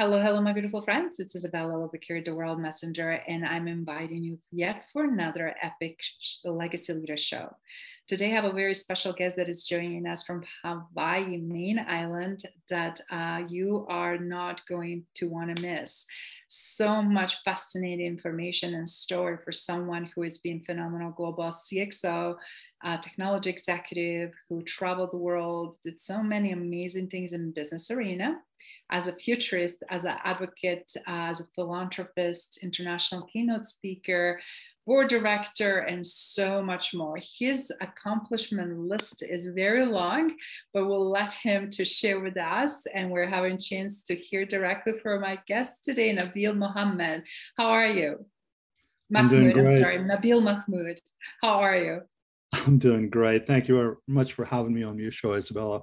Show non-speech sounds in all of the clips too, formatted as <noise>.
Hello, hello, my beautiful friends. It's Isabella Lobakir, the World Messenger, and I'm inviting you yet for another epic Legacy Leader show. Today, I have a very special guest that is joining us from Hawaii, main island, that uh, you are not going to want to miss. So much fascinating information and story for someone who has been phenomenal global CXO, uh, technology executive who traveled the world, did so many amazing things in business arena as a futurist, as an advocate, as a philanthropist, international keynote speaker, board director, and so much more. His accomplishment list is very long, but we'll let him to share with us. And we're having a chance to hear directly from my guest today, Nabeel Mohammed. How are you? Mahmood, I'm, I'm sorry, Nabeel Mahmood. How are you? I'm doing great. Thank you very much for having me on your show, Isabella.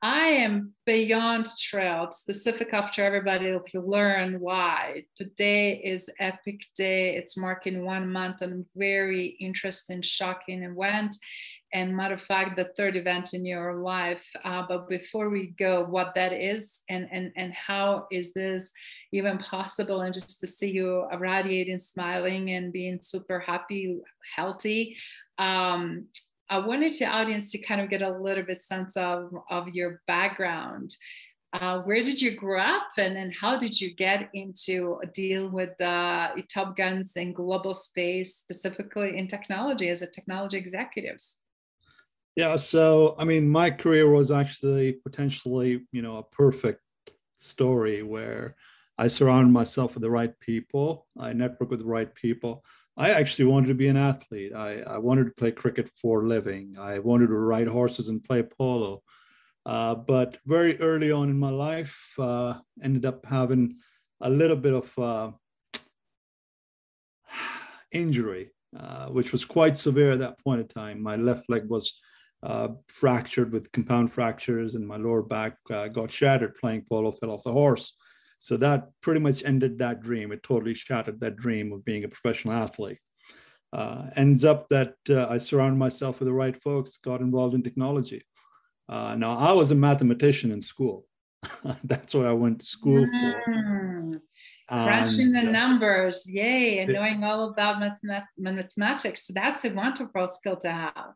I am beyond thrilled, specific after everybody to learn why. Today is epic day. It's marking one month on very interesting, shocking event. And matter of fact, the third event in your life. Uh, but before we go, what that is and, and, and how is this even possible? And just to see you radiating, smiling, and being super happy, healthy. Um, I wanted the audience to kind of get a little bit sense of, of your background. Uh, where did you grow up and, and how did you get into deal with the top guns in global space, specifically in technology as a technology executives? Yeah, so I mean, my career was actually potentially, you know, a perfect story where I surrounded myself with the right people, I network with the right people. I actually wanted to be an athlete. I, I wanted to play cricket for a living. I wanted to ride horses and play polo. Uh, but very early on in my life, uh, ended up having a little bit of uh, <sighs> injury, uh, which was quite severe at that point in time. My left leg was uh, fractured with compound fractures, and my lower back uh, got shattered playing polo, fell off the horse. So that pretty much ended that dream. It totally shattered that dream of being a professional athlete. Uh, ends up that uh, I surrounded myself with the right folks, got involved in technology. Uh, now, I was a mathematician in school. <laughs> That's what I went to school for. Mm. Crunching the uh, numbers, yay, and knowing all about mathematics. So that's a wonderful skill to have.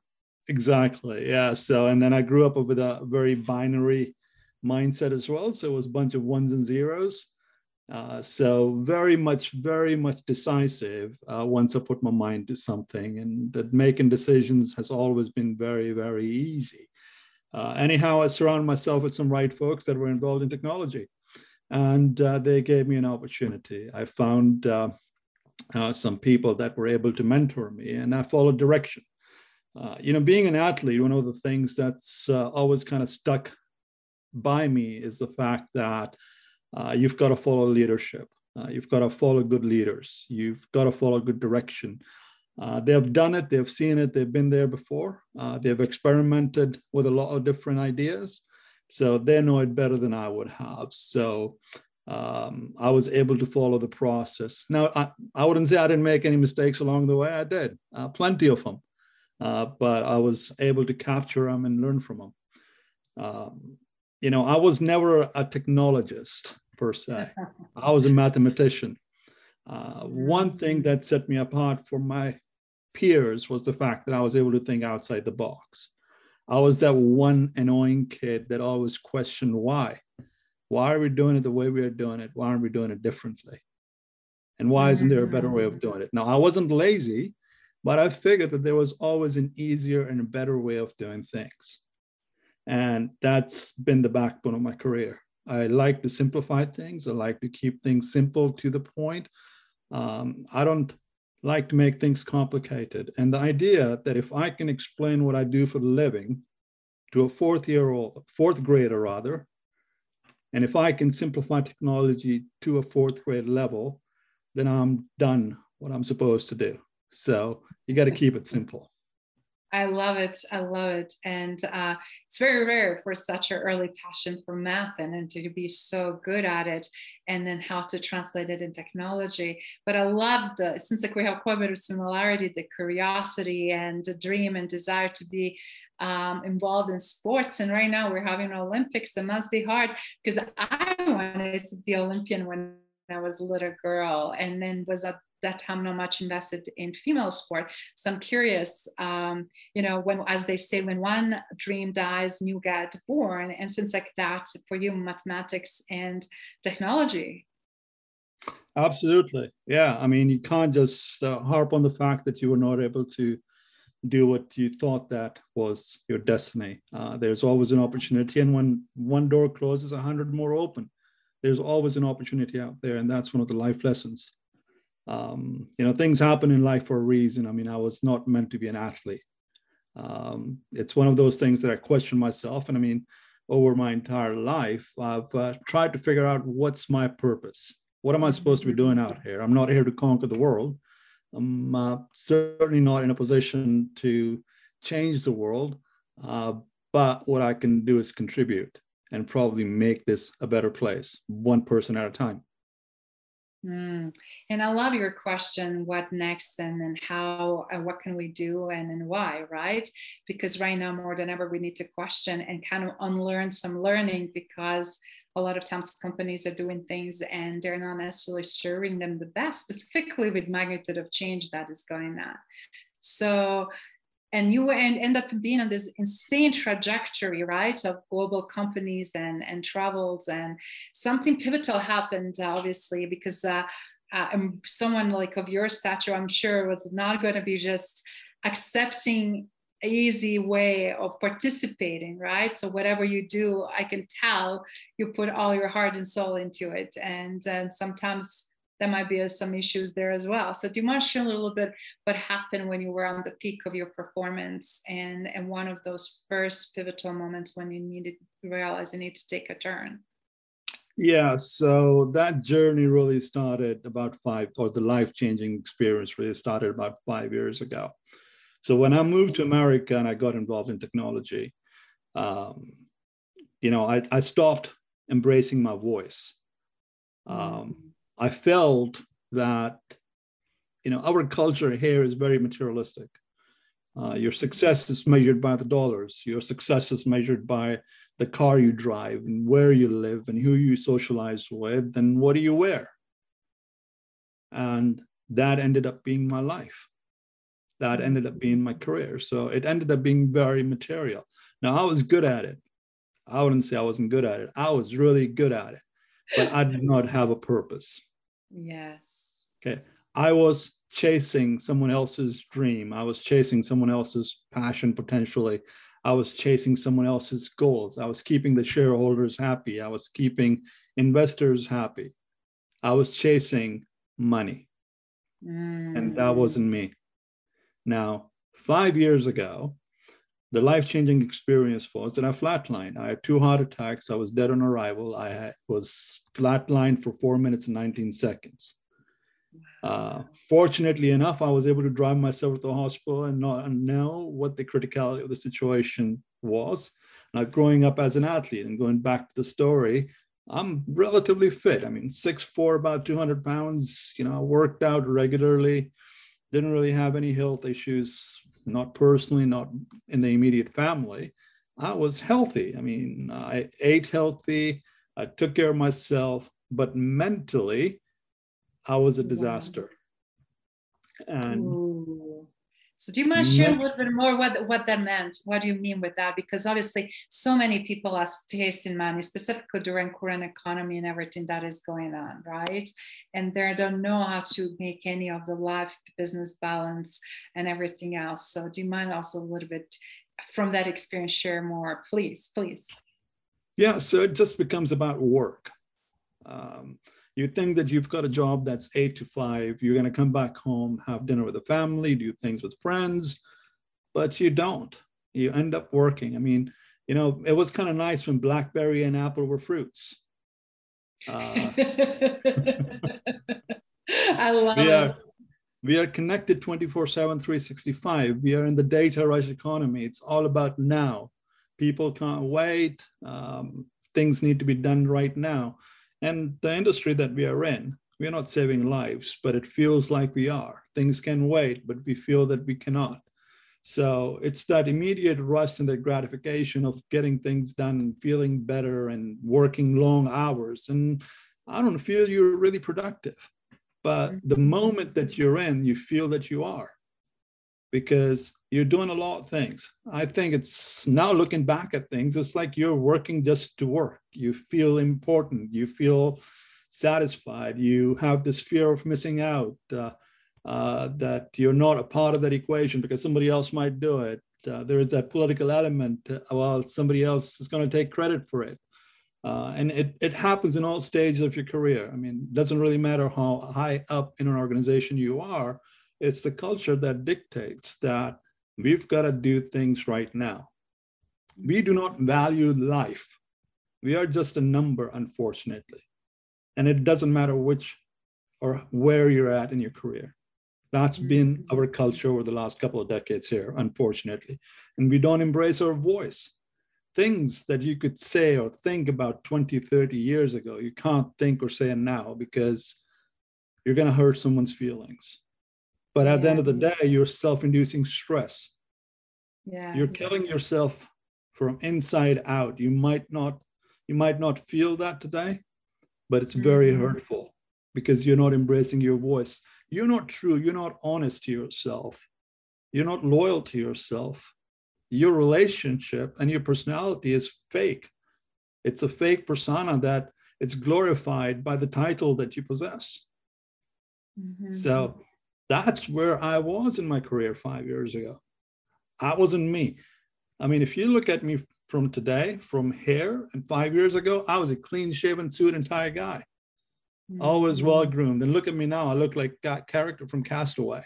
Exactly, yeah. So, and then I grew up with a very binary mindset as well. So it was a bunch of ones and zeros. Uh, so very much, very much decisive uh, once I put my mind to something, and that making decisions has always been very, very easy. Uh, anyhow, I surrounded myself with some right folks that were involved in technology, and uh, they gave me an opportunity. I found uh, uh, some people that were able to mentor me, and I followed direction. you know, being an athlete, one of the things that's always kind of stuck by me is the fact that uh, you've got to follow leadership. Uh, you've got to follow good leaders. You've got to follow good direction. Uh, they have done it, they've seen it, they've been there before. Uh, they've experimented with a lot of different ideas. So they know it better than I would have. So um, I was able to follow the process. Now, I, I wouldn't say I didn't make any mistakes along the way. I did, uh, plenty of them. Uh, but I was able to capture them and learn from them. Um, you know, I was never a technologist per se. I was a mathematician. Uh, one thing that set me apart from my peers was the fact that I was able to think outside the box. I was that one annoying kid that always questioned why. Why are we doing it the way we are doing it? Why aren't we doing it differently? And why isn't there a better way of doing it? Now, I wasn't lazy, but I figured that there was always an easier and a better way of doing things. And that's been the backbone of my career. I like to simplify things. I like to keep things simple to the point. Um, I don't like to make things complicated. And the idea that if I can explain what I do for the living to a fourth year old, fourth grader rather. And if I can simplify technology to a fourth grade level, then I'm done what I'm supposed to do. So you got to keep it simple. I love it. I love it. And uh, it's very rare for such an early passion for math and, and to be so good at it and then how to translate it in technology. But I love the, since we have quite a bit of similarity, the curiosity and the dream and desire to be um, involved in sports. And right now we're having Olympics. That must be hard because I wanted to be Olympian when I was a little girl and then was at that time not much invested in female sport. So I'm curious, um, you know, when, as they say, when one dream dies, new get born. And since like that for you, mathematics and technology. Absolutely. Yeah. I mean, you can't just uh, harp on the fact that you were not able to do what you thought that was your destiny. Uh, there's always an opportunity. And when one door closes, a hundred more open. There's always an opportunity out there. And that's one of the life lessons um, you know things happen in life for a reason. I mean i was not meant to be an athlete. Um, it's one of those things that i question myself and i mean over my entire life i've uh, tried to figure out what's my purpose? What am i supposed to be doing out here? I'm not here to conquer the world. I'm uh, certainly not in a position to change the world uh, but what i can do is contribute and probably make this a better place one person at a time Mm. And I love your question, what next and, and how and what can we do and, and why, right? Because right now more than ever we need to question and kind of unlearn some learning because a lot of times companies are doing things and they're not necessarily serving them the best, specifically with magnitude of change that is going on. So and you end, end up being on this insane trajectory right of global companies and and travels and something pivotal happened obviously because uh, uh, someone like of your stature i'm sure was not going to be just accepting easy way of participating right? So whatever you do i can tell you put all your heart and soul into it. And, and sometimes there might be some issues there as well. So do you mind sharing a little bit what happened when you were on the peak of your performance and, and one of those first pivotal moments when you needed realize you need to take a turn? Yeah, so that journey really started about five, or the life changing experience really started about five years ago. So when I moved to America and I got involved in technology, um, you know, I, I stopped embracing my voice. Um, I felt that you know our culture here is very materialistic. Uh, your success is measured by the dollars. Your success is measured by the car you drive and where you live and who you socialize with and what do you wear. And that ended up being my life. That ended up being my career. So it ended up being very material. Now I was good at it. I wouldn't say I wasn't good at it. I was really good at it, but I did not have a purpose. Yes. Okay. I was chasing someone else's dream. I was chasing someone else's passion potentially. I was chasing someone else's goals. I was keeping the shareholders happy. I was keeping investors happy. I was chasing money. Mm. And that mm. wasn't me. Now, five years ago, the life changing experience was that I flatlined. I had two heart attacks. I was dead on arrival. I had, was flatlined for four minutes and 19 seconds. Uh, fortunately enough, I was able to drive myself to the hospital and, not, and know what the criticality of the situation was. Now, growing up as an athlete and going back to the story, I'm relatively fit. I mean, six four, about 200 pounds. You know, I worked out regularly. Didn't really have any health issues not personally, not in the immediate family, I was healthy. I mean, I ate healthy, I took care of myself, but mentally, I was a disaster. And Ooh. So do you mind sharing a little bit more what, what that meant? What do you mean with that? Because obviously so many people are chasing money, specifically during current economy and everything that is going on, right? And they don't know how to make any of the life business balance and everything else. So do you mind also a little bit from that experience share more, please, please? Yeah, so it just becomes about work. Um, you think that you've got a job that's eight to five, you're going to come back home, have dinner with the family, do things with friends, but you don't. You end up working. I mean, you know, it was kind of nice when BlackBerry and Apple were fruits. Uh, <laughs> I love we it. are, we are connected 24 7, 365. We are in the data rush economy. It's all about now. People can't wait. Um, things need to be done right now. And the industry that we are in, we are not saving lives, but it feels like we are. Things can wait, but we feel that we cannot. So it's that immediate rush and the gratification of getting things done and feeling better and working long hours. And I don't feel you're really productive. But the Mm-hmm. moment that you're in, you feel that you are because you're doing a lot of things. I think it's now looking back at things, it's like you're working just to work. You feel important, you feel satisfied, you have this fear of missing out, uh, uh, that you're not a part of that equation because somebody else might do it. Uh, there is that political element, uh, well, somebody else is going to take credit for it. Uh, and it, it happens in all stages of your career. I mean, it doesn't really matter how high up in an organization you are, it's the culture that dictates that we've got to do things right now. We do not value life. We are just a number, unfortunately. And it doesn't matter which or where you're at in your career. That's mm-hmm. been our culture over the last couple of decades here, unfortunately. And we don't embrace our voice things that you could say or think about 20, 30 years ago, you can't think or say now because you're going to hurt someone's feelings. But at the end of the day, you're self inducing stress. Yeah. You're killing yourself from inside out. You might not. You might not feel that today, but it's very Mhm. hurtful because you're not embracing your voice. You're not true. You're not honest to yourself. You're not loyal to yourself your relationship and your personality is fake. It's a fake persona that it's glorified by the title that you possess. Mhm. So that's where I was in my career five years ago. I wasn't me. I mean, if you look at me from today, from here and five years ago, I was a clean shaven suit and tie guy, always Mhm. well groomed. And look at me now, I look like that character from Castaway.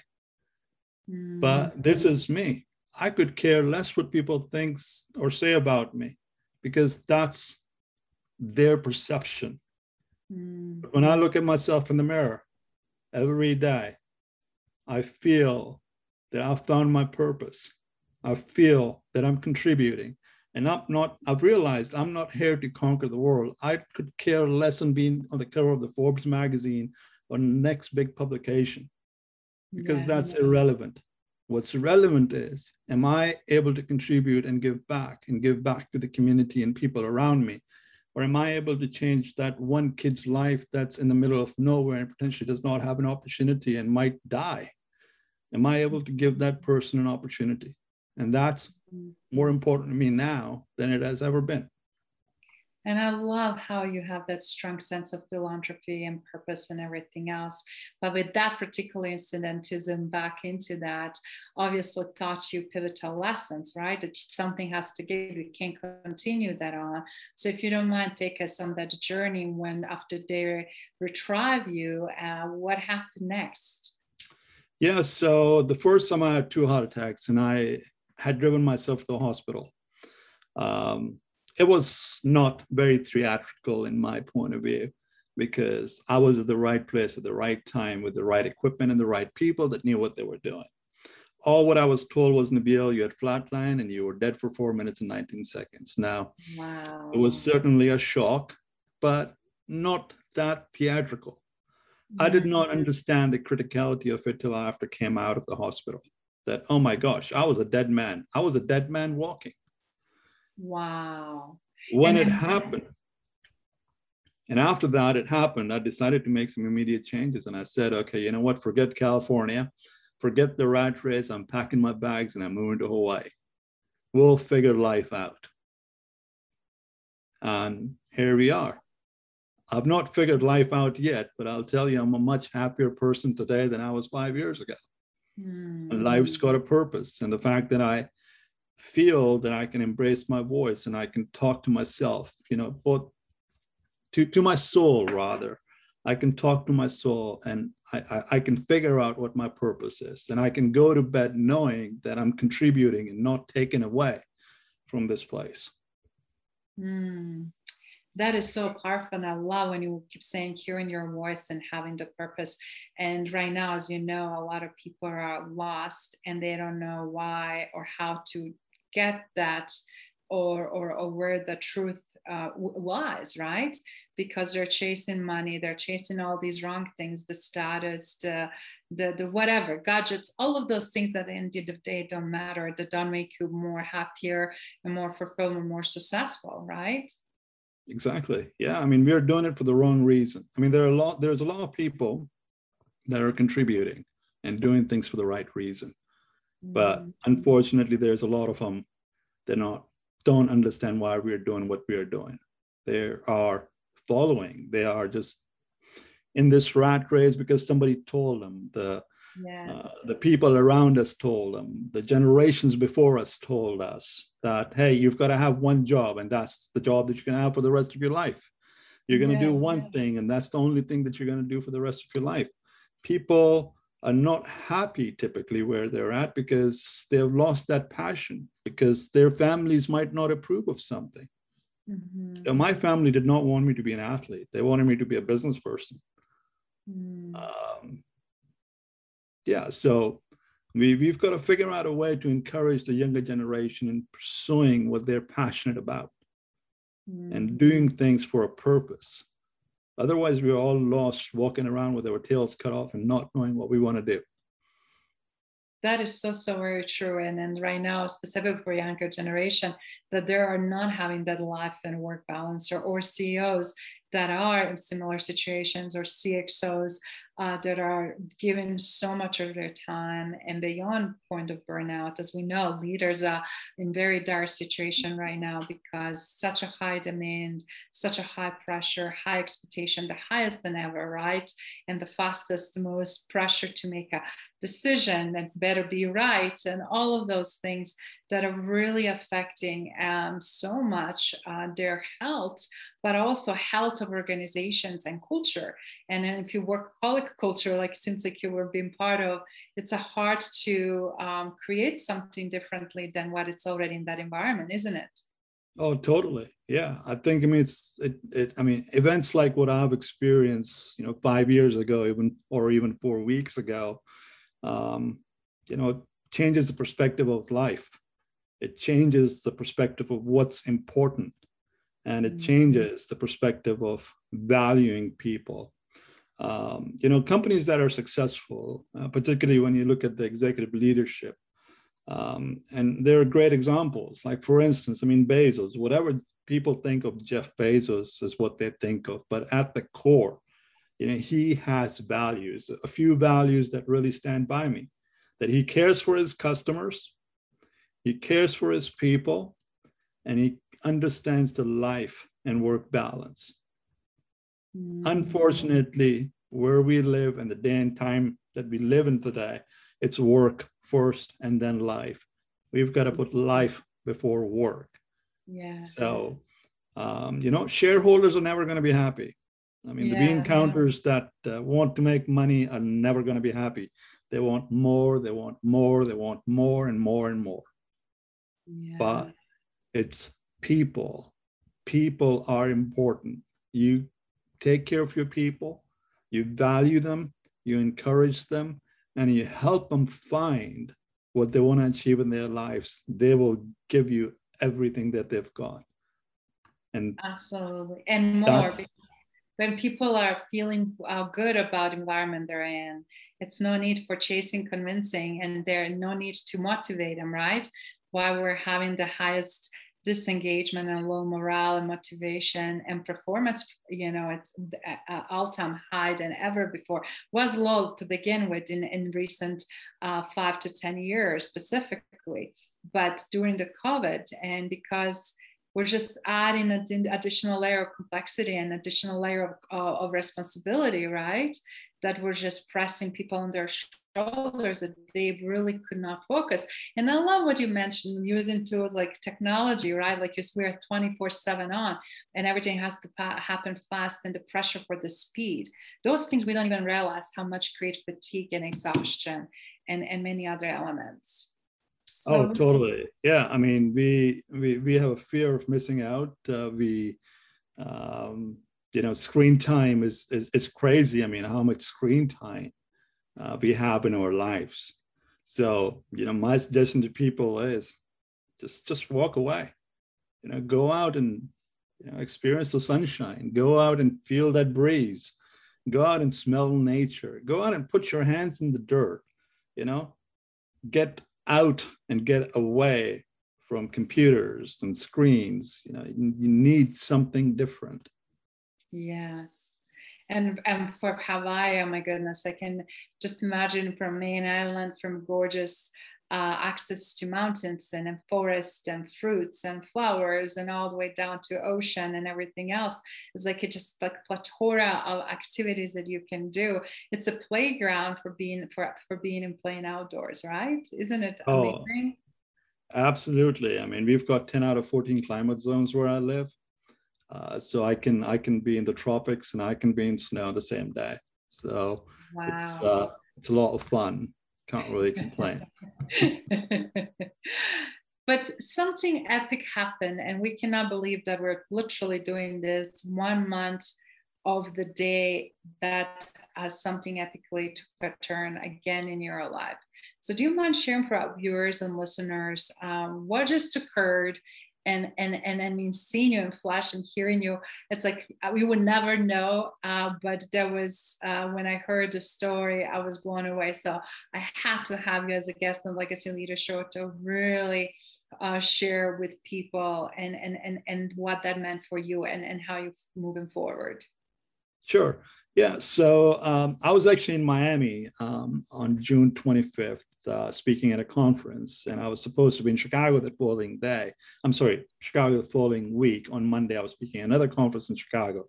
Mhm. But this is me. I could care less what people think or say about me because that's their perception. Mhm. When I look at myself in the mirror every day, I feel that I've found my purpose. I feel that I'm contributing. And I'm not, I've realized I'm not here to conquer the world. I could care less on being on the cover of the Forbes magazine or next big publication because Yeah, that's irrelevant. What's relevant is, am I able to contribute and give back and give back to the community and people around me? Or am I able to change that one kid's life that's in the middle of nowhere and potentially does not have an opportunity and might die? Am I able to give that person an opportunity? And that's more important to me now than it has ever been. And I love how you have that strong sense of philanthropy and purpose and everything else. But with that particular incidentism back into that, obviously taught you pivotal lessons, right? That something has to give, you can't continue that on. So if you don't mind, take us on that journey when after they retrieve you, uh, what happened next? Yeah, so the first time I had two heart attacks and I had driven myself to the hospital. Um, it was not very theatrical in my point of view because I was at the right place at the right time with the right equipment and the right people that knew what they were doing. All what I was told was Nabeel, you had flatline and you were dead for four minutes and 19 seconds. Now, Wow. it was certainly a shock, but not that theatrical. I did not understand the criticality of it till I after came out of the hospital. That, oh my gosh, I was a dead man. I was a dead man walking. Wow. When And it happened, and after that, it happened, I decided to make some immediate changes. And I said, okay, you know what? Forget California, forget the rat race. I'm packing my bags and I'm moving to Hawaii. We'll figure life out. And here we are. I've not figured life out yet, but I'll tell you, I'm a much happier person today than I was five years ago. Hmm. And life's got a purpose. And the fact that I feel that I can embrace my voice and I can talk to myself, you know, both to, to my soul, rather. I can talk to my soul and I, I, I can figure out what my purpose is. And I can go to bed knowing that I'm contributing and not taken away from this place. Mm. That is so powerful. And I love when you keep saying hearing your voice and having the purpose. And right now, as you know, a lot of people are lost and they don't know why or how to get that or, or, or where the truth uh, lies, right? Because they're chasing money, they're chasing all these wrong things, the status, the, the, the whatever, gadgets, all of those things that at the end of the day don't matter, that don't make you more happier and more fulfilled and more successful, right? Exactly. Yeah. I mean, we're doing it for the wrong reason. I mean, there are a lot, there's a lot of people that are contributing and doing things for the right reason. But mm-hmm. unfortunately, there's a lot of them, they're not don't understand why we're doing what we are doing. They are following. They are just in this rat race because somebody told them. The yes. uh, the people around us told them. The generations before us told us that hey, you've got to have one job, and that's the job that you're going to have for the rest of your life. You're going to yeah, do one yeah. thing, and that's the only thing that you're going to do for the rest of your life. People are not happy typically where they're at because they've lost that passion because their families might not approve of something. Mm-hmm. So my family did not want me to be an athlete. They wanted me to be a business person. Mm. Um, yeah, so we, we've got to figure out a way to encourage the younger generation in pursuing what they're passionate about mm. and doing things for a purpose. Otherwise, we're all lost walking around with our tails cut off and not knowing what we want to do. That is so, so very true. And, and right now, specifically for younger generation, that they are not having that life and work balance or, or CEOs that are in similar situations or CXOs uh, that are given so much of their time and beyond point of burnout. As we know, leaders are in very dire situation right now because such a high demand, such a high pressure, high expectation, the highest than ever, right? And the fastest, the most pressure to make a decision that better be right, and all of those things that are really affecting um, so much uh, their health, but also health of organizations and culture. And then if you work workaholic culture, like since like you were being part of, it's a hard to um, create something differently than what it's already in that environment, isn't it? Oh, totally. Yeah, I think. I mean, it's it. it I mean, events like what I've experienced, you know, five years ago, even or even four weeks ago, um, you know, changes the perspective of life it changes the perspective of what's important and it mm-hmm. changes the perspective of valuing people um, you know companies that are successful uh, particularly when you look at the executive leadership um, and there are great examples like for instance i mean bezos whatever people think of jeff bezos is what they think of but at the core you know he has values a few values that really stand by me that he cares for his customers he cares for his people and he understands the life and work balance. Mm. Unfortunately, where we live and the day and time that we live in today, it's work first and then life. We've got to put life before work. Yeah. So, um, you know, shareholders are never going to be happy. I mean, yeah, the bean counters yeah. that uh, want to make money are never going to be happy. They want more, they want more, they want more and more and more yeah. but it's people. People are important. You take care of your people, you value them, you encourage them, and you help them find what they want to achieve in their lives. They will give you everything that they've got. And absolutely, and more when people are feeling uh, good about environment they're in, it's no need for chasing, convincing, and there no need to motivate them, right? why we're having the highest disengagement and low morale and motivation and performance you know it's uh, all-time high than ever before was low to begin with in, in recent uh, five to ten years specifically. But during the covid and because we're just adding an additional layer of complexity and additional layer of, uh, of responsibility right that we're just pressing people on their shoulders that they really could not focus. And I love what you mentioned using tools like technology, right? Like we're 24 7 on and everything has to pa- happen fast and the pressure for the speed. Those things we don't even realize how much create fatigue and exhaustion and, and many other elements. So oh, totally. Yeah. I mean, we we we have a fear of missing out. Uh, we, um, you know, screen time is, is is crazy. I mean, how much screen time uh, we have in our lives. So, you know, my suggestion to people is just just walk away. You know, go out and you know experience the sunshine. Go out and feel that breeze. Go out and smell nature. Go out and put your hands in the dirt. You know, get out and get away from computers and screens. You know, you, you need something different. Yes and and for Hawaii, oh my goodness, I can just imagine from main island, from gorgeous uh, access to mountains and, and forest and fruits and flowers and all the way down to ocean and everything else. It's like it just like plethora of activities that you can do. It's a playground for being for for being and playing outdoors, right? Isn't it oh, amazing? Oh, absolutely. I mean, we've got 10 out of 14 climate zones where I live. Uh, so I can I can be in the tropics and I can be in snow the same day. So wow. it's uh, it's a lot of fun. Can't really complain. <laughs> but something epic happened, and we cannot believe that we're literally doing this one month of the day that has something epically took a turn again in your life. So, do you mind sharing for our viewers and listeners um, what just occurred and and and I mean seeing you in flash and hearing you, it's like uh, we would never know. Uh, but there was uh, when I heard the story, I was blown away. So I had to have you as a guest on Legacy Leader Show to really uh, share with people and and and and what that meant for you and and how you're moving forward. Sure. Yeah, so um, I was actually in Miami um, on June 25th uh, speaking at a conference, and I was supposed to be in Chicago the following day. I'm sorry, Chicago the following week. On Monday, I was speaking at another conference in Chicago.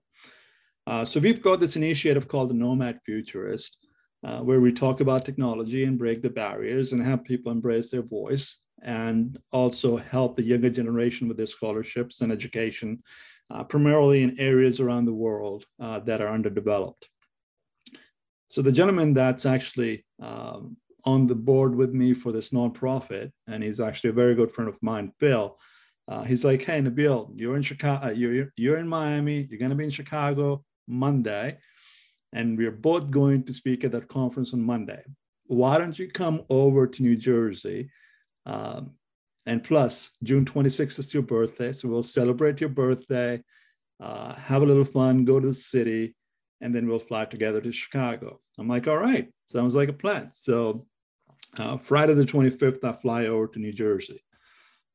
Uh, so we've got this initiative called the Nomad Futurist, uh, where we talk about technology and break the barriers and have people embrace their voice and also help the younger generation with their scholarships and education uh, primarily in areas around the world uh, that are underdeveloped. So the gentleman that's actually um, on the board with me for this nonprofit, and he's actually a very good friend of mine, Phil. Uh, he's like, "Hey, Nabeel, you're in Chicago. Uh, you're you're in Miami. You're going to be in Chicago Monday, and we're both going to speak at that conference on Monday. Why don't you come over to New Jersey? Um, and plus, June 26th is your birthday. So we'll celebrate your birthday, uh, have a little fun, go to the city, and then we'll fly together to Chicago. I'm like, all right, sounds like a plan. So uh, Friday the 25th, I fly over to New Jersey.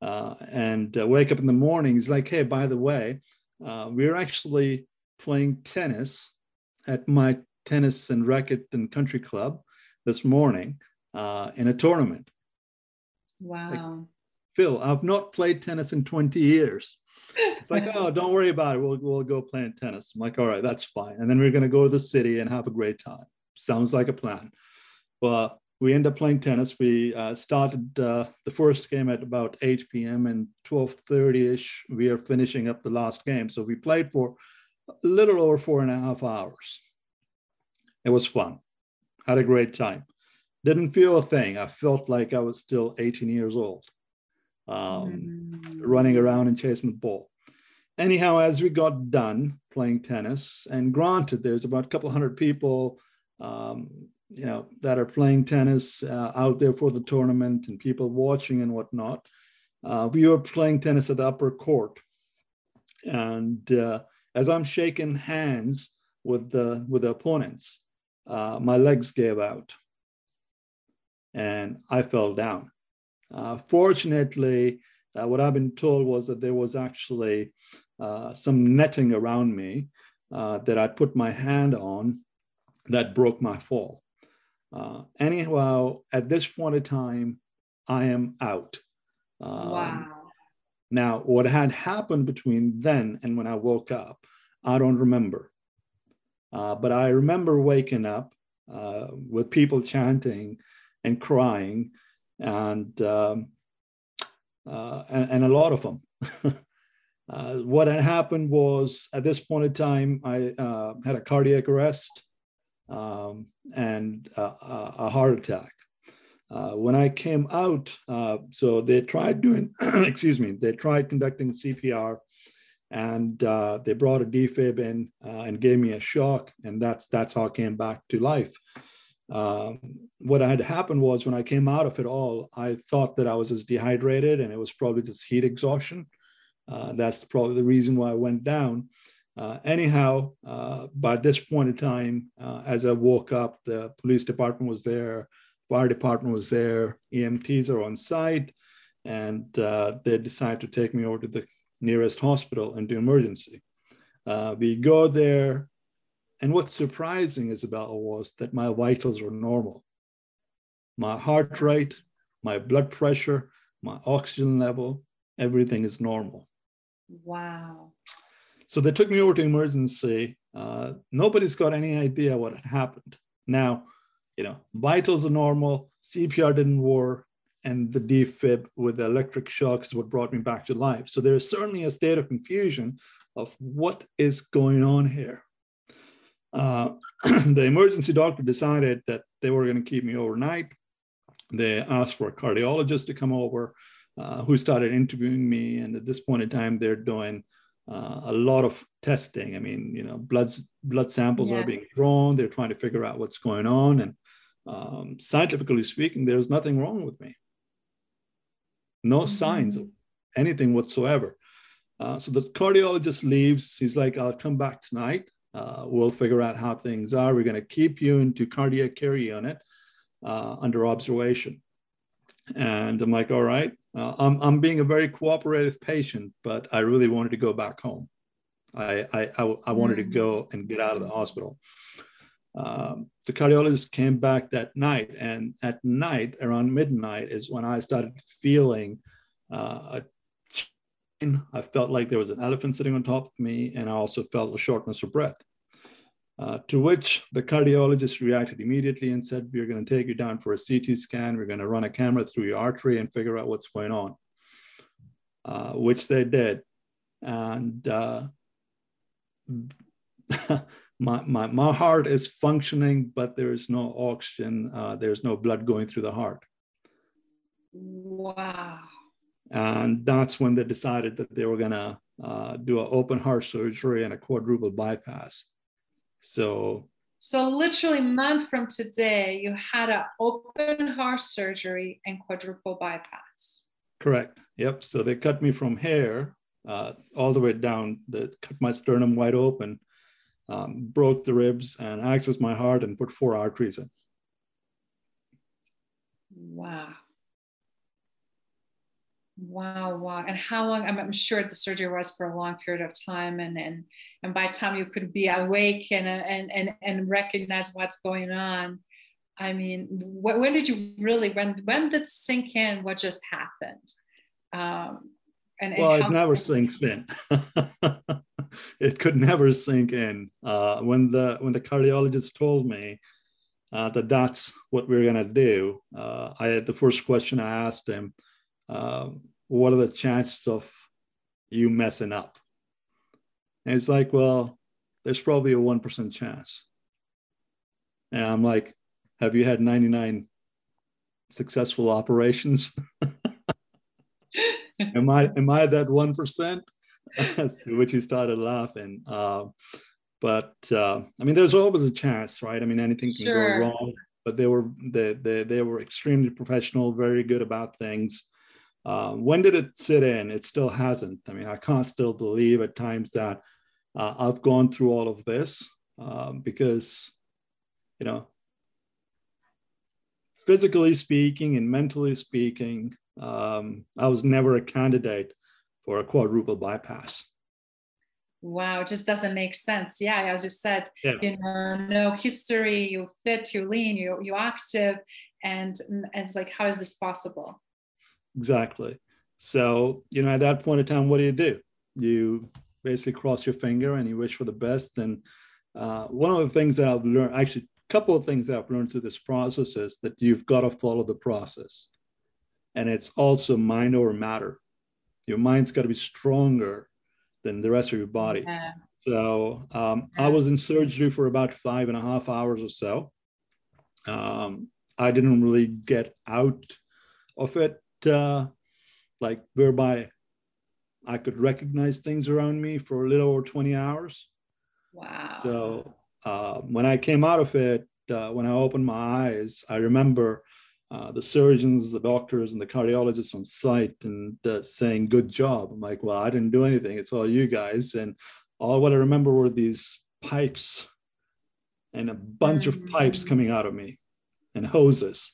Uh, and uh, wake up in the morning. He's like, hey, by the way, uh, we're actually playing tennis at my tennis and racket and country club this morning uh, in a tournament. Wow. Like, Phil, I've not played tennis in 20 years. It's like, <laughs> oh, don't worry about it. We'll, we'll go play tennis. I'm like, all right, that's fine. And then we're going to go to the city and have a great time. Sounds like a plan. Well, we end up playing tennis. We uh, started uh, the first game at about 8 p.m. and 12:30ish. We are finishing up the last game. So we played for a little over four and a half hours. It was fun. Had a great time. Didn't feel a thing. I felt like I was still 18 years old um, mm. running around and chasing the ball. Anyhow, as we got done playing tennis, and granted, there's about a couple hundred people, um, you know, that are playing tennis uh, out there for the tournament and people watching and whatnot. Uh, we were playing tennis at the upper court, and uh, as I'm shaking hands with the with the opponents, uh, my legs gave out, and I fell down. Uh, fortunately, uh, what I've been told was that there was actually uh, some netting around me uh, that I put my hand on that broke my fall. Uh, anyhow, at this point in time, I am out. Um, wow. Now, what had happened between then and when I woke up, I don't remember. Uh, but I remember waking up with people chanting and crying and um, uh, and, and, a lot of them. <laughs> uh, what had happened was at this point in time, I uh, had a cardiac arrest um, and a heart attack. Uh, when I came out, uh, so they tried doing, <clears throat> excuse me, they tried conducting CPR and uh, they brought a defib in and gave me a shock. And that's, that's how I came back to life. Um, what had happened was when I came out of it all, I thought that I was just dehydrated and it was probably just heat exhaustion. Uh, that's probably the reason why I went down. Uh, anyhow, uh, by this point in time, uh, as I woke up, the police department was there, fire department was there, EMTs are on site, and uh, they decided to take me over to the nearest hospital and do emergency. Uh, we go there, and what's surprising, is Isabella, was that my vitals were normal. My heart rate, my blood pressure, my oxygen level, everything is normal. Wow. So they took me over to emergency. Uh, nobody's got any idea what had happened. Now, you know, vitals are normal, CPR didn't work, and the defib with the electric shock is what brought me back to life. So there is certainly a state of confusion of what is going on here. Uh, <clears throat> the emergency doctor decided that they were going to keep me overnight. They asked for a cardiologist to come over, uh, who started interviewing me. And at this point in time, they're doing uh, a lot of testing. I mean, you know, blood blood samples yeah. are being drawn. They're trying to figure out what's going on. And um, scientifically speaking, there's nothing wrong with me. No mm-hmm. signs of anything whatsoever. Uh, so the cardiologist leaves. He's like, I'll come back tonight. Uh, we'll figure out how things are. We're going to keep you into cardiac care unit uh, under observation. And I'm like, all right. Uh, I'm, I'm being a very cooperative patient, but I really wanted to go back home. I, I, I, I wanted to go and get out of the hospital. Um, the cardiologist came back that night, and at night, around midnight, is when I started feeling uh, a I felt like there was an elephant sitting on top of me, and I also felt a shortness of breath. Uh, to which the cardiologist reacted immediately and said, We're going to take you down for a CT scan. We're going to run a camera through your artery and figure out what's going on, uh, which they did. And uh, <laughs> my, my, my heart is functioning, but there is no oxygen, uh, there's no blood going through the heart. Wow. And that's when they decided that they were going to uh, do an open heart surgery and a quadruple bypass. So, so literally a month from today, you had an open heart surgery and quadruple bypass. Correct. Yep. So they cut me from here uh, all the way down. They cut my sternum wide open, um, broke the ribs, and accessed my heart and put four arteries in. Wow. Wow, wow. And how long? I'm, I'm, sure the surgery was for a long period of time. And, and, and by the time you could be awake and, and, and, and recognize what's going on, I mean, wh- when did you really, when, when did sink in what just happened? Um, and, well, and it never sinks in. <laughs> it could never sink in. Uh, when the when the cardiologist told me uh, that that's what we are gonna do, uh, I had the first question I asked him um, what are the chances of you messing up? And it's like, well, there's probably a 1% chance. And I'm like, have you had 99 successful operations? <laughs> am I am I that 1%? <laughs> to which he started laughing. Uh, but uh, I mean, there's always a chance, right? I mean, anything can sure. go wrong. But they were they, they they were extremely professional, very good about things. Uh, when did it sit in? It still hasn't. I mean, I can't still believe at times that uh, I've gone through all of this um, because, you know, physically speaking and mentally speaking, um, I was never a candidate for a quadruple bypass. Wow, it just doesn't make sense. Yeah, as you said, yeah. you know, no history, you fit, you lean, you you active, and, and it's like, how is this possible? Exactly. So, you know, at that point in time, what do you do? You basically cross your finger and you wish for the best. And uh, one of the things that I've learned, actually, a couple of things that I've learned through this process is that you've got to follow the process. And it's also mind over matter. Your mind's got to be stronger than the rest of your body. Yeah. So um, I was in surgery for about five and a half hours or so. Um, I didn't really get out of it, uh, like whereby I could recognize things around me for a little over 20 hours. Wow. So uh, when I came out of it, uh, when I opened my eyes, I remember uh, the surgeons, the doctors, and the cardiologists on site and uh, saying, Good job. I'm like, Well, I didn't do anything. It's all you guys. And all what I remember were these pipes and a bunch mm-hmm. of pipes coming out of me and hoses.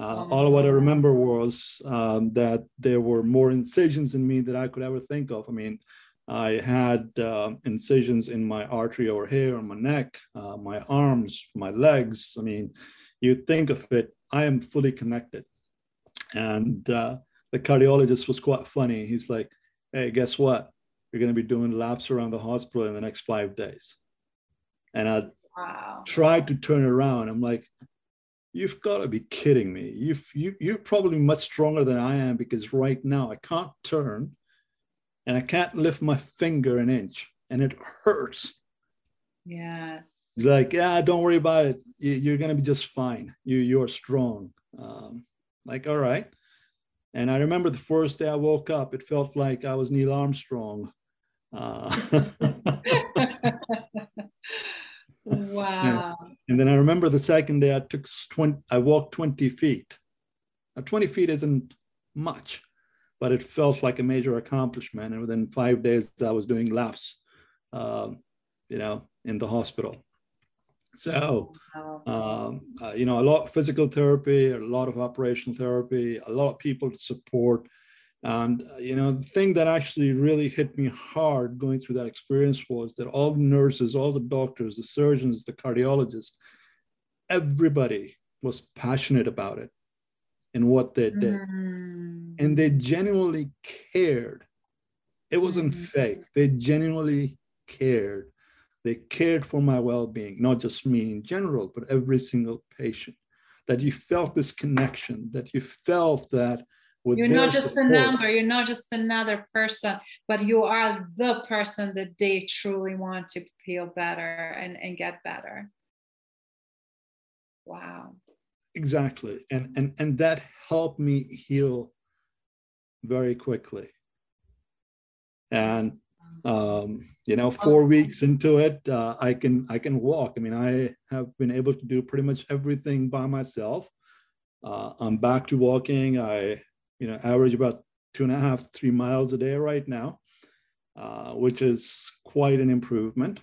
Uh, all what I remember was um, that there were more incisions in me that I could ever think of. I mean, I had uh, incisions in my artery over here on my neck, uh, my arms, my legs. I mean, you think of it, I am fully connected. And uh, the cardiologist was quite funny. He's like, hey, guess what? You're going to be doing laps around the hospital in the next five days. And I wow. tried to turn around. I'm like, you've got to be kidding me. You've, you, you're probably much stronger than I am because right now I can't turn and I can't lift my finger an inch and it hurts. Yes. Like, yeah, don't worry about it. You, are going to be just fine. You, you're strong. Um, like, all right. And I remember the first day I woke up, it felt like I was Neil Armstrong. Uh, <laughs> <laughs> wow. And, then I remember the second day I took 20, I walked 20 feet. Now, 20 feet isn't much, but it felt like a major accomplishment. And within five days, I was doing laps, uh, you know, in the hospital. So, um, uh, you know, a lot of physical therapy, a lot of operational therapy, a lot of people to support. And, uh, you know, the thing that actually really hit me hard going through that experience was that all the nurses, all the doctors, the surgeons, the cardiologists, everybody was passionate about it and what they did. Mm. And they genuinely cared. It wasn't mm. fake, they genuinely cared they cared for my well being, not just me in general, but every single patient. That you felt this connection, that you felt that you're not just support, a number, you're not just another person, but you are the person that they truly want to feel better and, and get better. Wow. Exactly. And and and that helped me heal very quickly. And um, you know four weeks into it uh, i can i can walk i mean i have been able to do pretty much everything by myself uh, i'm back to walking i you know average about two and a half three miles a day right now uh, which is quite an improvement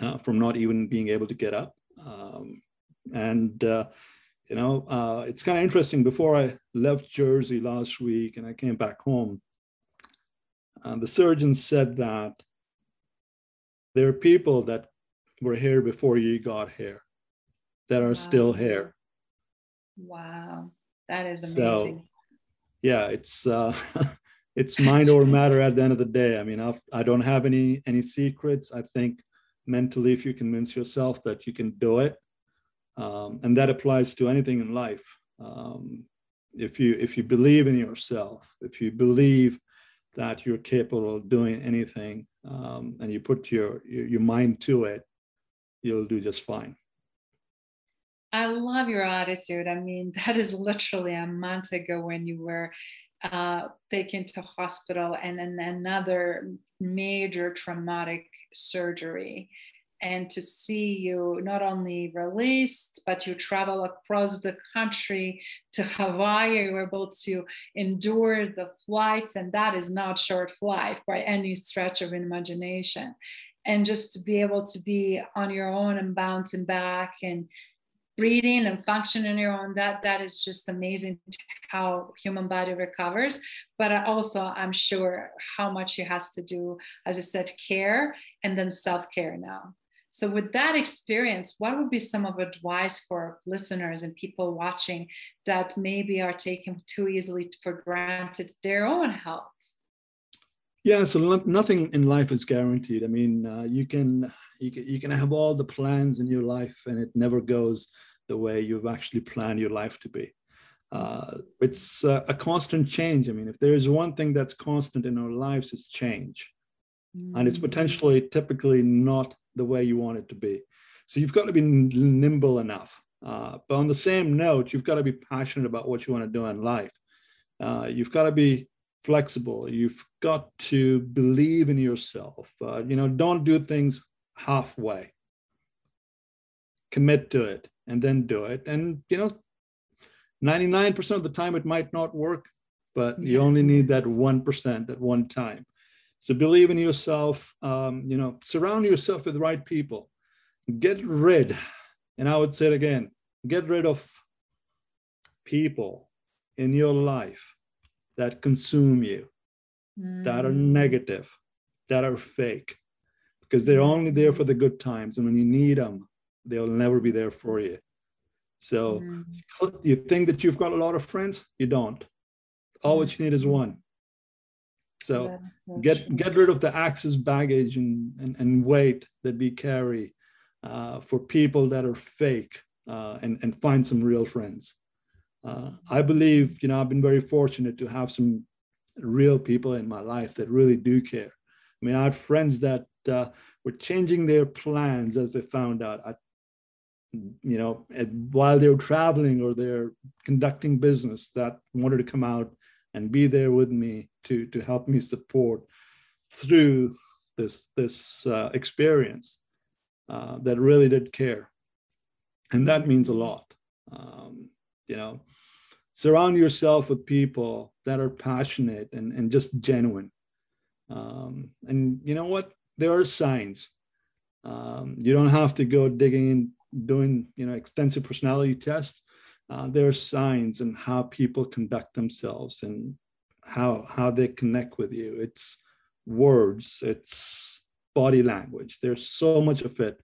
uh, from not even being able to get up um, and uh, you know uh, it's kind of interesting before i left jersey last week and i came back home and the surgeon said that there are people that were here before you got here that are wow. still here. Wow, that is amazing. So, yeah, it's uh, <laughs> it's mind over matter at the end of the day. I mean, I've, I do not have any any secrets. I think mentally, if you convince yourself that you can do it, um, and that applies to anything in life. Um, if you if you believe in yourself, if you believe that you're capable of doing anything um, and you put your, your, your mind to it, you'll do just fine. I love your attitude. I mean, <laughs> that is literally a month ago when you were uh, taken to hospital and then another major traumatic surgery and to see you not only released, but you travel across the country to Hawaii. You were able to endure the flights, and that is not short flight by any stretch of imagination. And just to be able to be on your own and bouncing back and breathing and function functioning your own that that is just amazing how human body recovers but also i'm sure how much it has to do as you said care and then self-care now so, with that experience, what would be some of advice for listeners and people watching that maybe are taking too easily for granted their own health? Yeah, so nothing in life is guaranteed. I mean, uh, you can you can you can have all the plans in your life, and it never goes the way you've actually planned your life to be. Uh, it's uh, a constant change. I mean, if there is one thing that's constant in our lives, it's change, mm-hmm. and it's mm. potentially typically not the way you want it to be. So you've got to be nimble enough Uh, but on the same note, you've got to be passionate about what you want to do in life. Uh, you've got to be flexible. You've got to believe in yourself. Uh, you know, don't do things halfway. Commit to it and then do it. And you know, 99% of the time it might not work, but you only need that 1% at one time. So believe in yourself, um, you know, surround yourself with the right people. Get rid, and I would say it again, get rid of people in your life that consume you, mm. that are mm. negative, that are fake, because they're only there for the good times. And when you need them, they'll never be there for you. So mm. you think that you've got a lot of friends? You don't. All what you need is mm. one. So, get true. get rid of the access baggage and, and, and weight that we carry uh, for people that are fake uh, and, and find some real friends. Uh, I believe, you know, I've been very fortunate to have some real people in my life that really do care. I mean, I had friends that uh, were changing their plans as they found out. You know, while they were traveling or they're conducting business, that wanted to come out and be there with me to to help me support through this this uh, experience uh, that really did care, and that means a lot. Um, you know, surround yourself with people that are passionate and, and just genuine. Um, and you know what? There are signs. Um, you don't have to go digging in, doing you know extensive personality tests. Uh, there are signs and how people conduct themselves and how how they connect with you. It's words. It's body language. There's so much of it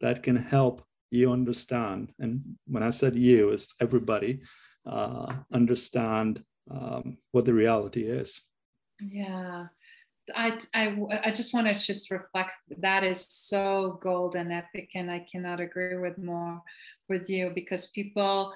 that can help you understand. And when I said you, it's everybody uh, understand um, what the reality is. Yeah. I, I, I just want to just reflect that is so golden epic and i cannot agree with more with you because people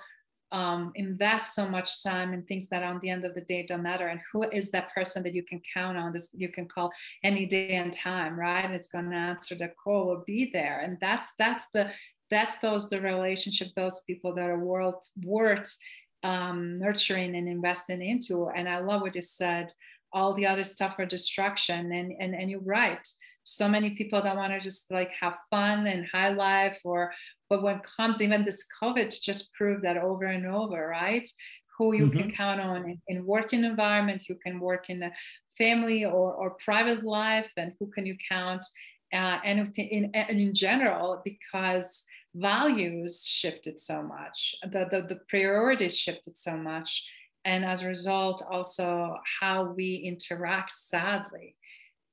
um, invest so much time in things that on the end of the day don't matter and who is that person that you can count on this you can call any day and time right it's going to answer the call or be there and that's that's the that's those the relationship those people that are worth worth um, nurturing and investing into. And I love what you said. All the other stuff are distraction, and and and you're right. So many people that want to just like have fun and high life, or but when comes even this COVID, just prove that over and over, right? Who you mm-hmm. can count on in, in working environment, you can work in a family or or private life, and who can you count? Uh, and in, in, in general, because values shifted so much, the, the, the priorities shifted so much. And as a result, also how we interact, sadly.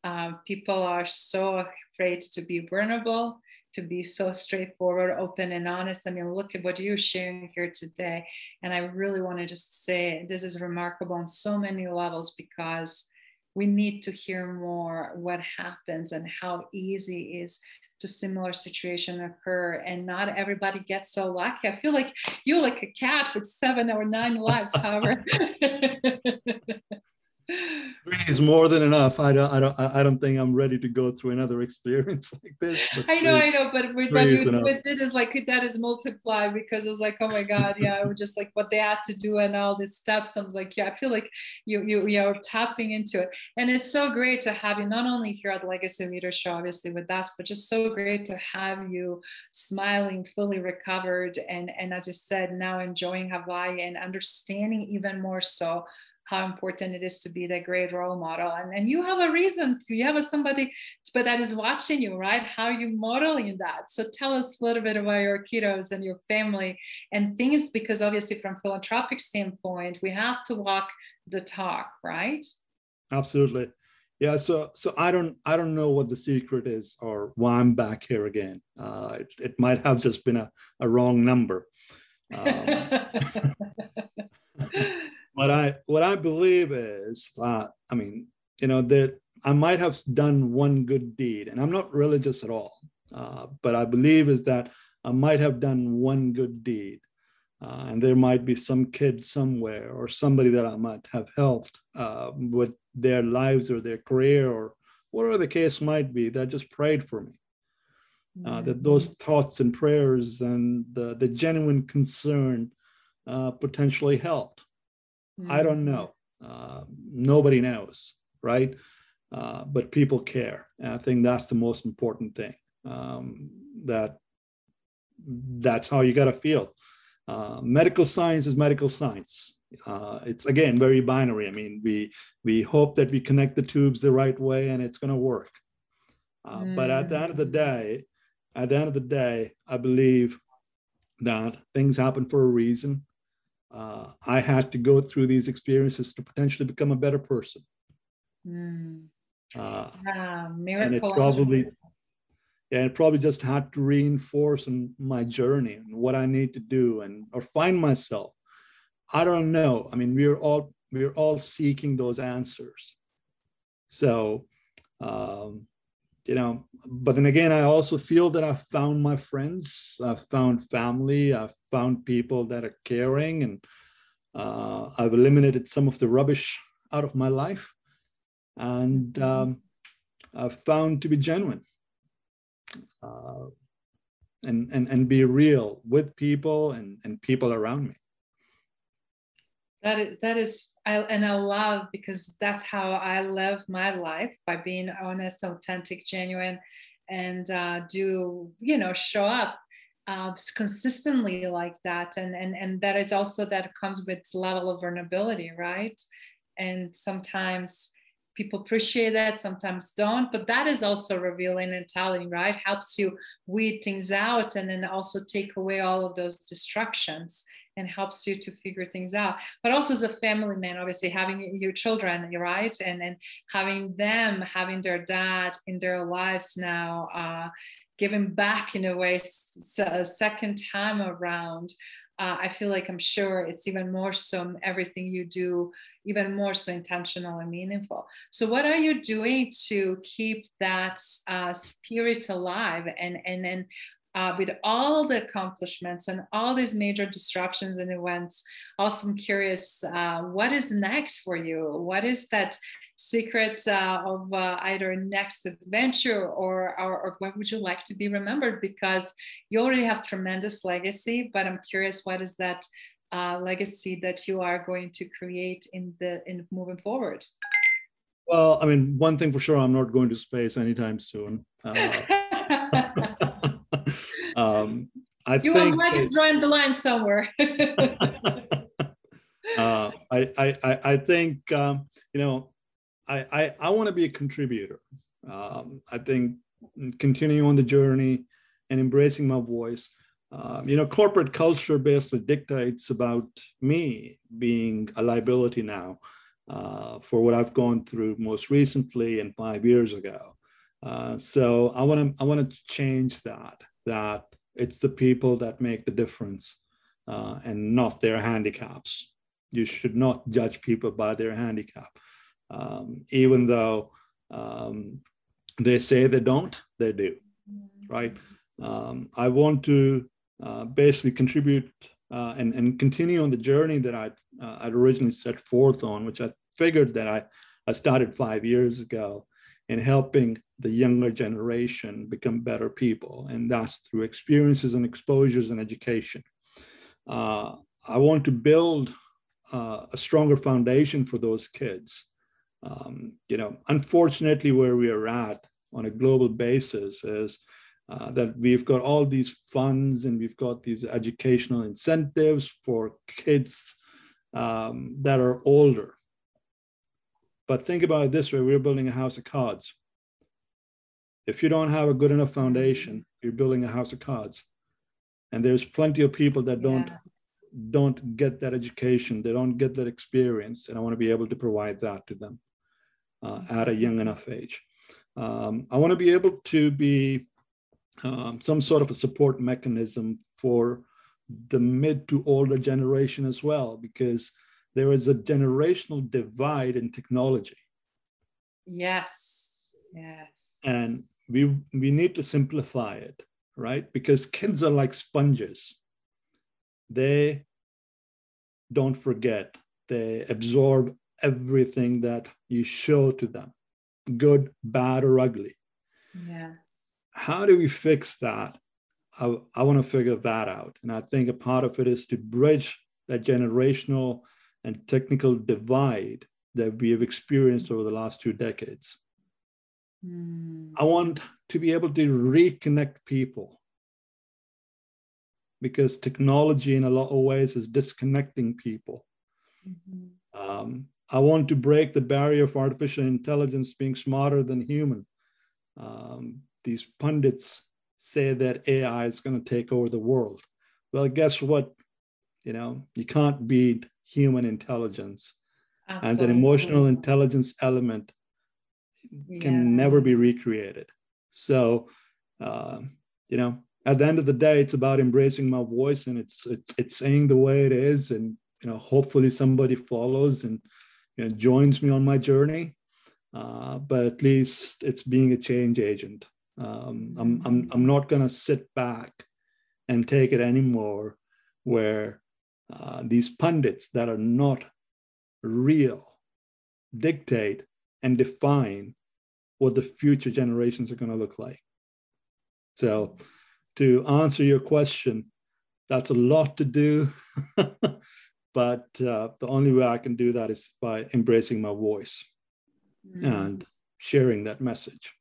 Um, people are so afraid to be vulnerable, to be so straightforward, open, and honest. I mean, look at what you're sharing here today. And I really want to just say this is remarkable on so many levels because we need to hear more what happens and how easy is to similar situation occur and not everybody gets so lucky. I feel like you're like a cat with seven or nine lives <laughs> however <laughs> Three is more than enough. I don't, I don't, I don't think I'm ready to go through another <laughs> experience like this. I know, three, I know, but with that, you, with it is like that is multiplied because it's like, oh my god, yeah, I was just like what they had to do and all these steps. I was like, yeah, I feel like you, you, you're tapping into it, and it's so great to have you not only here at the Legacy Leader Show, obviously with us, but just so great to have you smiling, fully recovered, and and as you said, now enjoying Hawaii and understanding even more so how important it is to be that great role model. And, and you have a reason to you have a somebody but that is watching you right? How are you modeling that. So tell us a little bit about your kiddos and your family and things because obviously from philanthropic standpoint we have to walk the talk right? Absolutely. Yeah so so i don't i don't know what the secret is or why i'm back here again. Uh, it, it might have just been a, a wrong number. Um, <laughs> what I what I believe is that I mean, you know, that I might have done one good deed, and I'm not religious at all, uh, but I believe is that I might have done one good deed, uh, and there might be some kid somewhere or somebody that I might have helped uh, with their lives or their career or whatever the case might be that just prayed for me. uh, that those thoughts and prayers and the, the genuine concern uh, potentially helped. Mm-hmm. I don't know. Uh, nobody knows, right? Uh, but people care. And I think that's the most important thing. Um, that that's how you got to feel. Uh, medical science is medical science. Uh, it's again very binary. I mean, we we hope that we connect the tubes the right way and it's going to work. Mm. But at the end of the mm. day, at the end of the day, I believe that things happen for a reason. Uh, I had to go through these experiences to potentially become a better person. Mm. Uh, and it probably, yeah, it probably just had to reinforce my journey and what I need to do and or find myself. I don't know. I mean, we're all we're all seeking those answers. So, um, you know but then again i also feel that i've found my friends i've found family i've found people that are caring and uh, i've eliminated some of the rubbish out of my life. And um, i've found to be genuine uh, and, and and be real with people and and people around me. That is, that is I, and I love because that's how I live my life by being honest, authentic, genuine, and uh, do you know show up uh, consistently like that, and and and that is also that comes with level of vulnerability, right? And sometimes people appreciate that, sometimes don't, but that is also revealing and telling, right? Helps you weed things out, and then also take away all of those distractions and helps you to figure things out but also as a family man obviously having your children right and and having them having their dad in their lives now uh, giving back in a way a second time around uh, I feel like I'm sure it's even more so everything you do, even more so intentional and meaningful. So, what are you doing to keep that uh, spirit alive? And and and uh, with all the accomplishments and all these major disruptions and events. Also, I'm curious, uh, what is next for you? What is that secret uh, of uh, either next adventure or, or, or, what would you like to be remembered? Because you already have tremendous legacy, but I'm curious, what is that uh, legacy that you are going to create in the in moving forward? Well, I mean, one thing for sure, I'm not going to space anytime soon. <laughs> Um, I you think have drawn the line somewhere. <laughs> <laughs> uh, I, I, I think, um, you know, I, I, I want to be a contributor. Um, I think continuing on the journey and embracing my voice. Um, you know, corporate culture basically dictates about me being a liability now uh, for what I've gone through most recently and five years ago. Uh, so I want to I want to change that. That it's the people that make the difference uh, and not their handicaps. You should not judge people by their handicap, um, even though um, they say they don't. They do, right? Um, I want to uh, basically contribute uh, and, and continue on the journey that I'd, uh, I'd originally set forth on, which I figured that I, I started five years ago in helping the younger generation become better people. And that's through experiences and exposures and education. Uh, I want to build uh, a stronger foundation for those kids. Um, you know, unfortunately, where we are at on a global basis is uh, that we've got all these funds and we've got these educational incentives for kids um, that are older but think about it this way we're building a house of cards. If you don't have a good enough foundation, you're building a house of cards. And there's plenty of people that don't yeah. don't get that education, they don't get that experience, and I want to be able to provide that to them uh, at a young enough age. Um, I want to be able to be um, some sort of a support mechanism for the mid to older generation as well, because there is a generational divide in technology. Yes. Yes. And we we need to simplify it, right? Because kids are like sponges. They don't forget. They absorb everything that you show to them, good, bad, or ugly. Yes. how do we fix that? I, I want to figure that out. And I think a part of it is to bridge that generational and technical divide that we have experienced over the last two decades. Mm. I want to be able to reconnect people because technology, in a lot of ways, is disconnecting people. Mm-hmm. Um, I want to break the barrier of artificial intelligence being smarter than human. Um, these pundits say that AI is going to take over the world. Well, guess what? You know, you can't beat human intelligence. Absolutely. And an emotional intelligence element can yeah. never be recreated. So, uh, you know, at the end of the day, it's about embracing my voice and it's it's it's saying the way it is, and you know, hopefully somebody follows and you know, joins me on my journey. Uh, but at least it's being a change agent. Um, I'm, I'm, I'm not going to sit back and take it anymore where uh, these pundits that are not real dictate and define what the future generations are going to look like. So, to answer your question, that's a lot to do. <laughs> but uh, the only way I can do that is by embracing my voice mm. and sharing that message.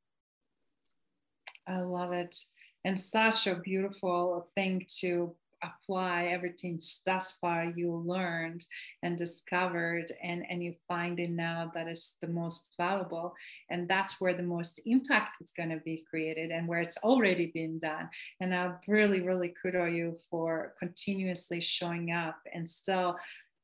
I love it. And such a beautiful thing to apply everything thus far you learned and discovered and and you find it now that is the most valuable. And that's where the most impact is going to be created and where it's already been done. And i really really kudo you for continuously showing up and still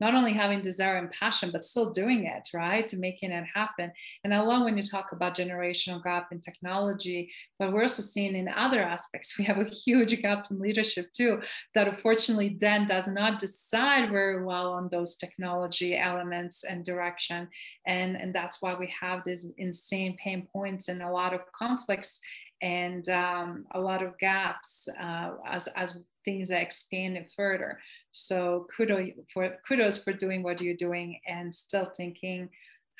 not only having desire and passion, but still doing it, right? To making it happen. And I love when you talk about generational gap in technology, but we're also seeing in other aspects, <laughs> we have a huge gap in leadership too, that unfortunately then does not decide very well on those technology elements and direction. And, and that's why we have these insane pain points and a lot of conflicts and um, a lot of gaps uh, as, as things are expanded further. So kudos for, kudos for doing what you're doing and still thinking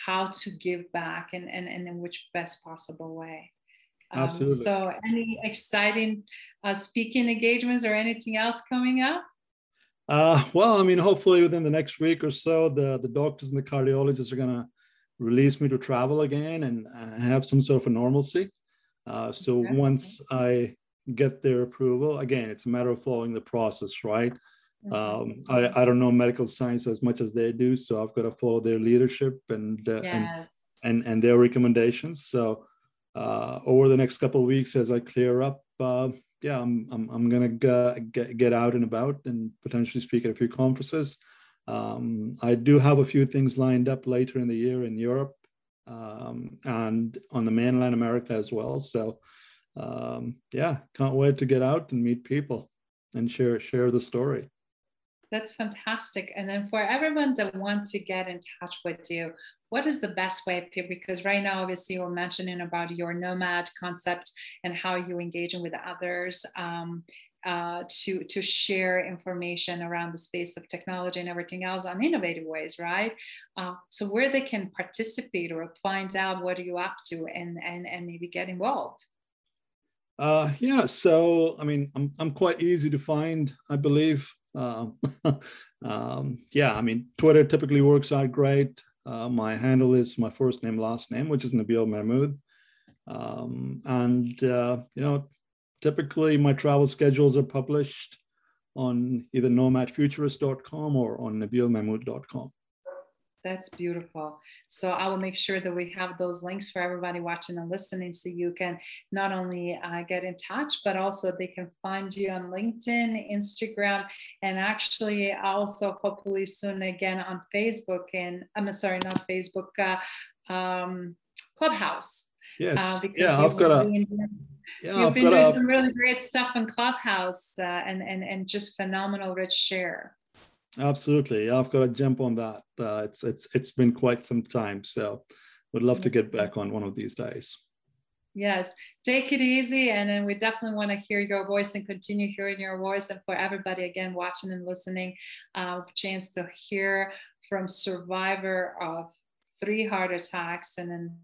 how to give back and, and, and in which best possible way. Um, Absolutely. So any exciting uh, speaking engagements or anything else coming up? Uh, well, I mean, hopefully within the next week or so, the, the doctors and the cardiologists are going to release me to travel again and uh, have some sort of a normalcy. Uh, so okay. once I get their approval, again, it's a matter of following the process, right? Mm-hmm. Um, I, I don't know medical science as much as they do, so I've got to follow their leadership and uh, yes. and, and and their recommendations. So uh, over the next couple of weeks, as I clear up, uh, yeah, I'm I'm, I'm gonna get get out and about and potentially speak at a few conferences. Um, I do have a few things lined up later in the year in Europe um, and on the mainland America as well. So um, yeah, can't wait to get out and meet people and share share the story. That's fantastic. And then for everyone that want to get in touch with you, what is the best way because right now obviously you're mentioning about your nomad concept and how you engaging with others um, uh, to to share information around the space of technology and everything else on innovative ways, right? Uh, so where they can participate or find out what are you up to and and and maybe get involved. Uh, yeah, so I mean, I'm I'm quite easy to find, I believe. Um, <laughs> um, yeah, I mean, Twitter typically works out great. Uh, my handle is my first name, last name, which is Nabeel Mahmood. Um, and uh, you know, typically my travel schedules are published on either nomadfuturist.com or on nabeelmahmood.com. That's beautiful. So I will make sure that we have those links for everybody watching and listening so you can not only uh, get in touch, but also they can find you on LinkedIn, Instagram, and actually also hopefully soon again on Facebook and I'm sorry, not Facebook, uh, um, Clubhouse. Yes. Uh, because yeah, I've got a. Yeah, You've I've been doing a, some really great stuff in Clubhouse uh, and, and, and just phenomenal rich share. Absolutely. I've got to jump on that. Uh, it's, it's, it's been quite some time. So would love to get back on one of these days. Yes, take it easy. And then we definitely want to hear your voice and continue hearing your voice. And for everybody, again, watching and listening, uh, chance to hear from survivor of three heart attacks and then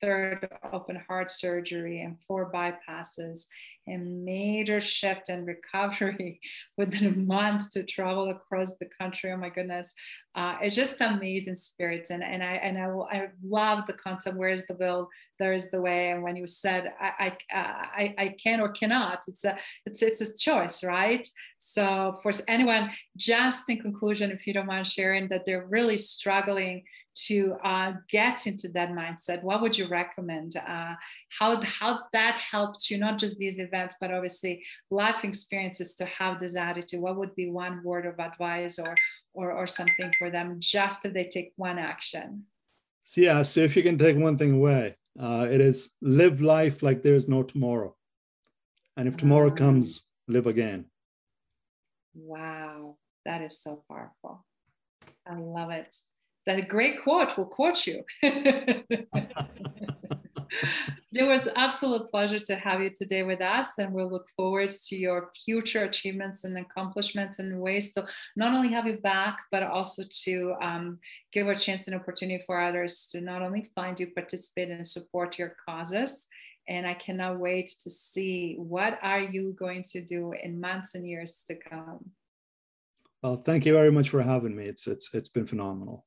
third open heart surgery and four bypasses and major shift and <laughs> recovery within a month to travel across the country. Oh my goodness, uh, it's just amazing spirits, and and I and I, I love the concept. Where is the will? There is the way. And when you said I I, I I can or cannot, it's a it's it's a choice, right? So for anyone, just in conclusion, if you don't mind sharing that they're really struggling to uh, get into that mindset, what would you recommend? Uh, how how that helped you, not just these events, but obviously life experiences to have this attitude. What would be one word of advice or or, or something for them just if they take one action? So yeah, so if you can take one thing away, uh, it is live life like there is no tomorrow. And if tomorrow comes, live again. Wow, that is so powerful. I love it. That a great quote will quote you. <laughs> it was absolute pleasure to have you today with us and we'll look forward to your future achievements and accomplishments and ways to not only have you back but also to um, give a chance and opportunity for others to not only find you participate and support your causes. And i cannot wait to see what are you going to do in months and years to come. Well thank you very much for having me. It's it's it's been phenomenal